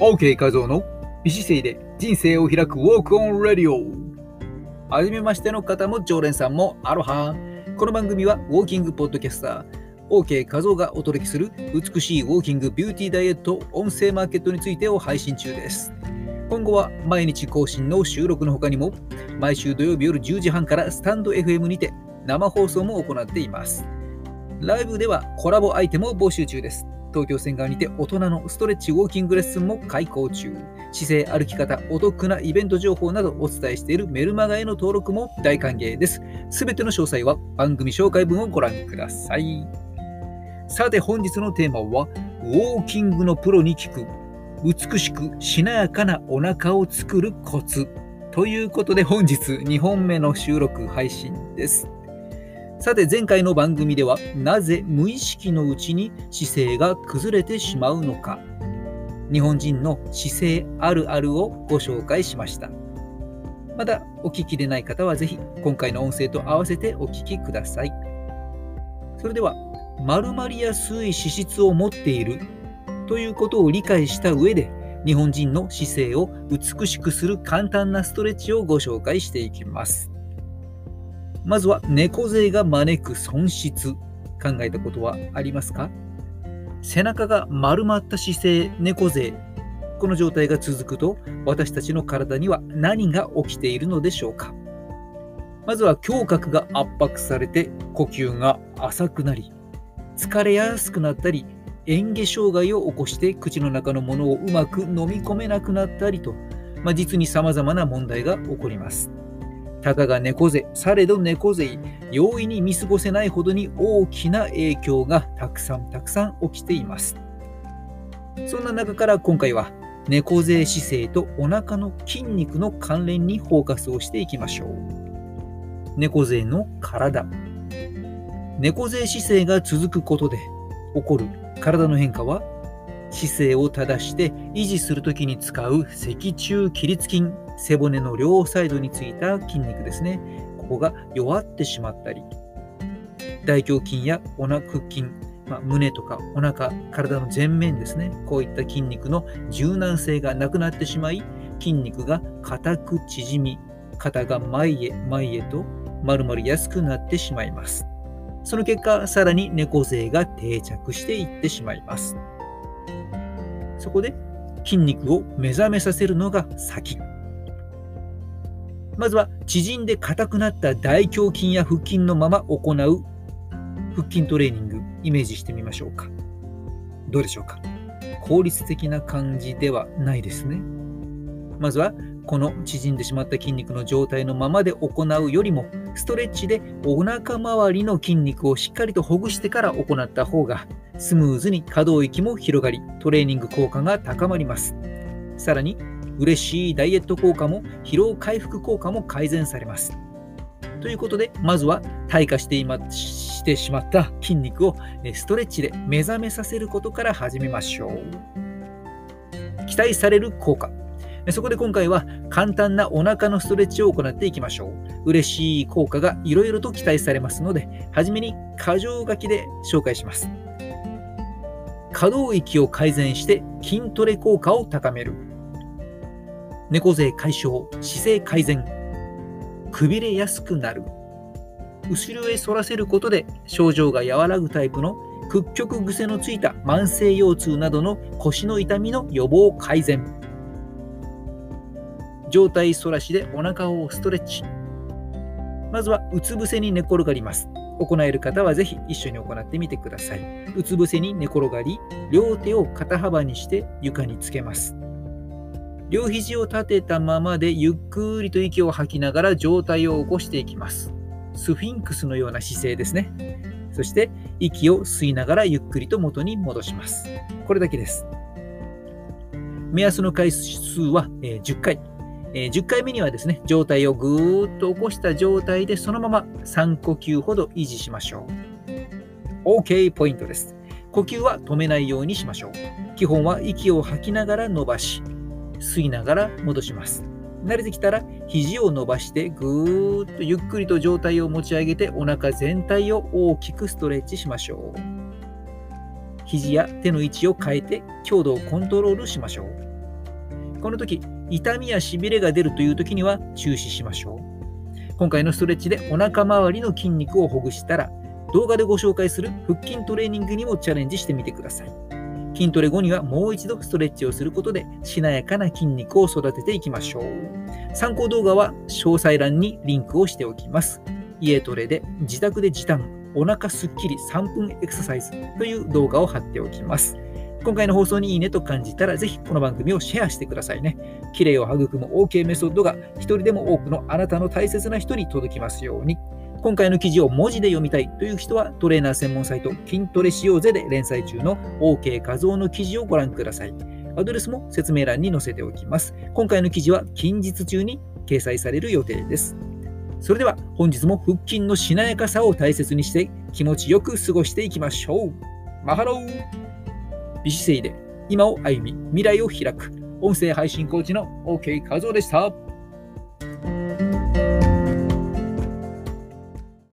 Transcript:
OK 画像の美姿勢で人生を開くウォークオンラディオ。はじめましての方も常連さんもアロハ。この番組はウォーキングポッドキャスター OK 画像がお届けする美しいウォーキングビューティーダイエット音声マーケットについてを配信中です。今後は毎日更新の収録の他にも毎週土曜日夜10時半からスタンド FM にて生放送も行っています。ライブではコラボアイテムを募集中です。東京線側にて大人のストレッチウォーキングレッスンも開講中。姿勢、歩き方、お得なイベント情報などお伝えしているメルマガへの登録も大歓迎です。すべての詳細は番組紹介文をご覧ください。さて本日のテーマは、ウォーキングのプロに聞く、美しくしなやかなお腹を作るコツ。ということで本日2本目の収録配信です。さて前回の番組ではなぜ無意識のうちに姿勢が崩れてしまうのか。日本人の姿勢あるあるをご紹介しました。まだお聞きでない方はぜひ今回の音声と合わせてお聞きください。それでは丸まりやすい脂質を持っているということを理解した上で日本人の姿勢を美しくする簡単なストレッチをご紹介していきます。まずは猫背が招く損失考えたことはありますか？背中が丸まった姿勢猫背この状態が続くと私たちの体には何が起きているのでしょうか？まずは胸郭が圧迫されて呼吸が浅くなり疲れやすくなったり嚥下障害を起こして口の中のものをうまく飲み込めなくなったりと、まあ、実に様々な問題が起こります。たかが猫背、されど猫背、容易に見過ごせないほどに大きな影響がたくさんたくさん起きています。そんな中から今回は猫背姿勢とお腹の筋肉の関連にフォーカスをしていきましょう。猫背の体。猫背姿勢が続くことで起こる体の変化は姿勢を正して維持するときに使う脊柱起立筋背骨の両サイドについた筋肉ですね。ここが弱ってしまったり大胸筋やお腹筋、まあ、胸とかお腹体の前面ですね。こういった筋肉の柔軟性がなくなってしまい筋肉が硬く縮み肩が前へ前へと丸まりやすくなってしまいます。その結果さらに猫背が定着していってしまいます。そこで筋肉を目覚めさせるのが先。まずは縮んで硬くなった大胸筋や腹筋のまま行う腹筋トレーニングイメージしてみましょうか。どうでしょうか？効率的な感じではないですね。まずはこの縮んでしまった筋肉の状態のままで行うよりもストレッチでお腹周りの筋肉をしっかりとほぐしてから行った方がスムーズに可動域も広がりトレーニング効果が高まりますさらに嬉しいダイエット効果も疲労回復効果も改善されますということでまずは退化していましてしまった筋肉をストレッチで目覚めさせることから始めましょう期待される効果そこで今回は簡単なお腹のストレッチを行っていきましょう。嬉しい効果がいろいろと期待されますので、はじめに箇条書きで紹介します。可動域を改善して筋トレ効果を高める。猫背解消、姿勢改善、くびれやすくなる。後ろへ反らせることで症状が和らぐタイプの屈曲癖のついた慢性腰痛などの腰の痛みの予防改善。上体反らしでお腹をストレッチ。まずはうつ伏せに寝転がります。行える方はぜひ一緒に行ってみてください。うつ伏せに寝転がり、両手を肩幅にして床につけます。両肘を立てたままでゆっくりと息を吐きながら上体を起こしていきます。スフィンクスのような姿勢ですね。そして息を吸いながらゆっくりと元に戻します。これだけです。目安の回数は10回。え、10回目にはですね、状態をぐーっと起こした状態でそのまま3呼吸ほど維持しましょう。OK ポイントです。呼吸は止めないようにしましょう。基本は息を吐きながら伸ばし、吸いながら戻します。慣れてきたら肘を伸ばしてぐーっとゆっくりと状態を持ち上げてお腹全体を大きくストレッチしましょう。肘や手の位置を変えて強度をコントロールしましょう。この時、痛みやしびれが出るという時には中止しましょう。今回のストレッチでお腹周りの筋肉をほぐしたら、動画でご紹介する腹筋トレーニングにもチャレンジしてみてください。筋トレ後にはもう一度ストレッチをすることでしなやかな筋肉を育てていきましょう。参考動画は詳細欄にリンクをしておきます。家トレで自宅で時短、お腹すっきり3分エクササイズという動画を貼っておきます。今回の放送にいいねと感じたら、ぜひこの番組をシェアしてくださいね。綺麗を育む OK メソッドが一人でも多くのあなたの大切な人に届きますように。今回の記事を文字で読みたいという人はトレーナー専門サイト筋トレしようぜで連載中の OK 画像の記事をご覧ください。アドレスも説明欄に載せておきます。今回の記事は近日中に掲載される予定です。それでは本日も腹筋のしなやかさを大切にして気持ちよく過ごしていきましょう。マハロー美姿勢で今を歩み未来を開く音声配信コーチの OK 画像でした。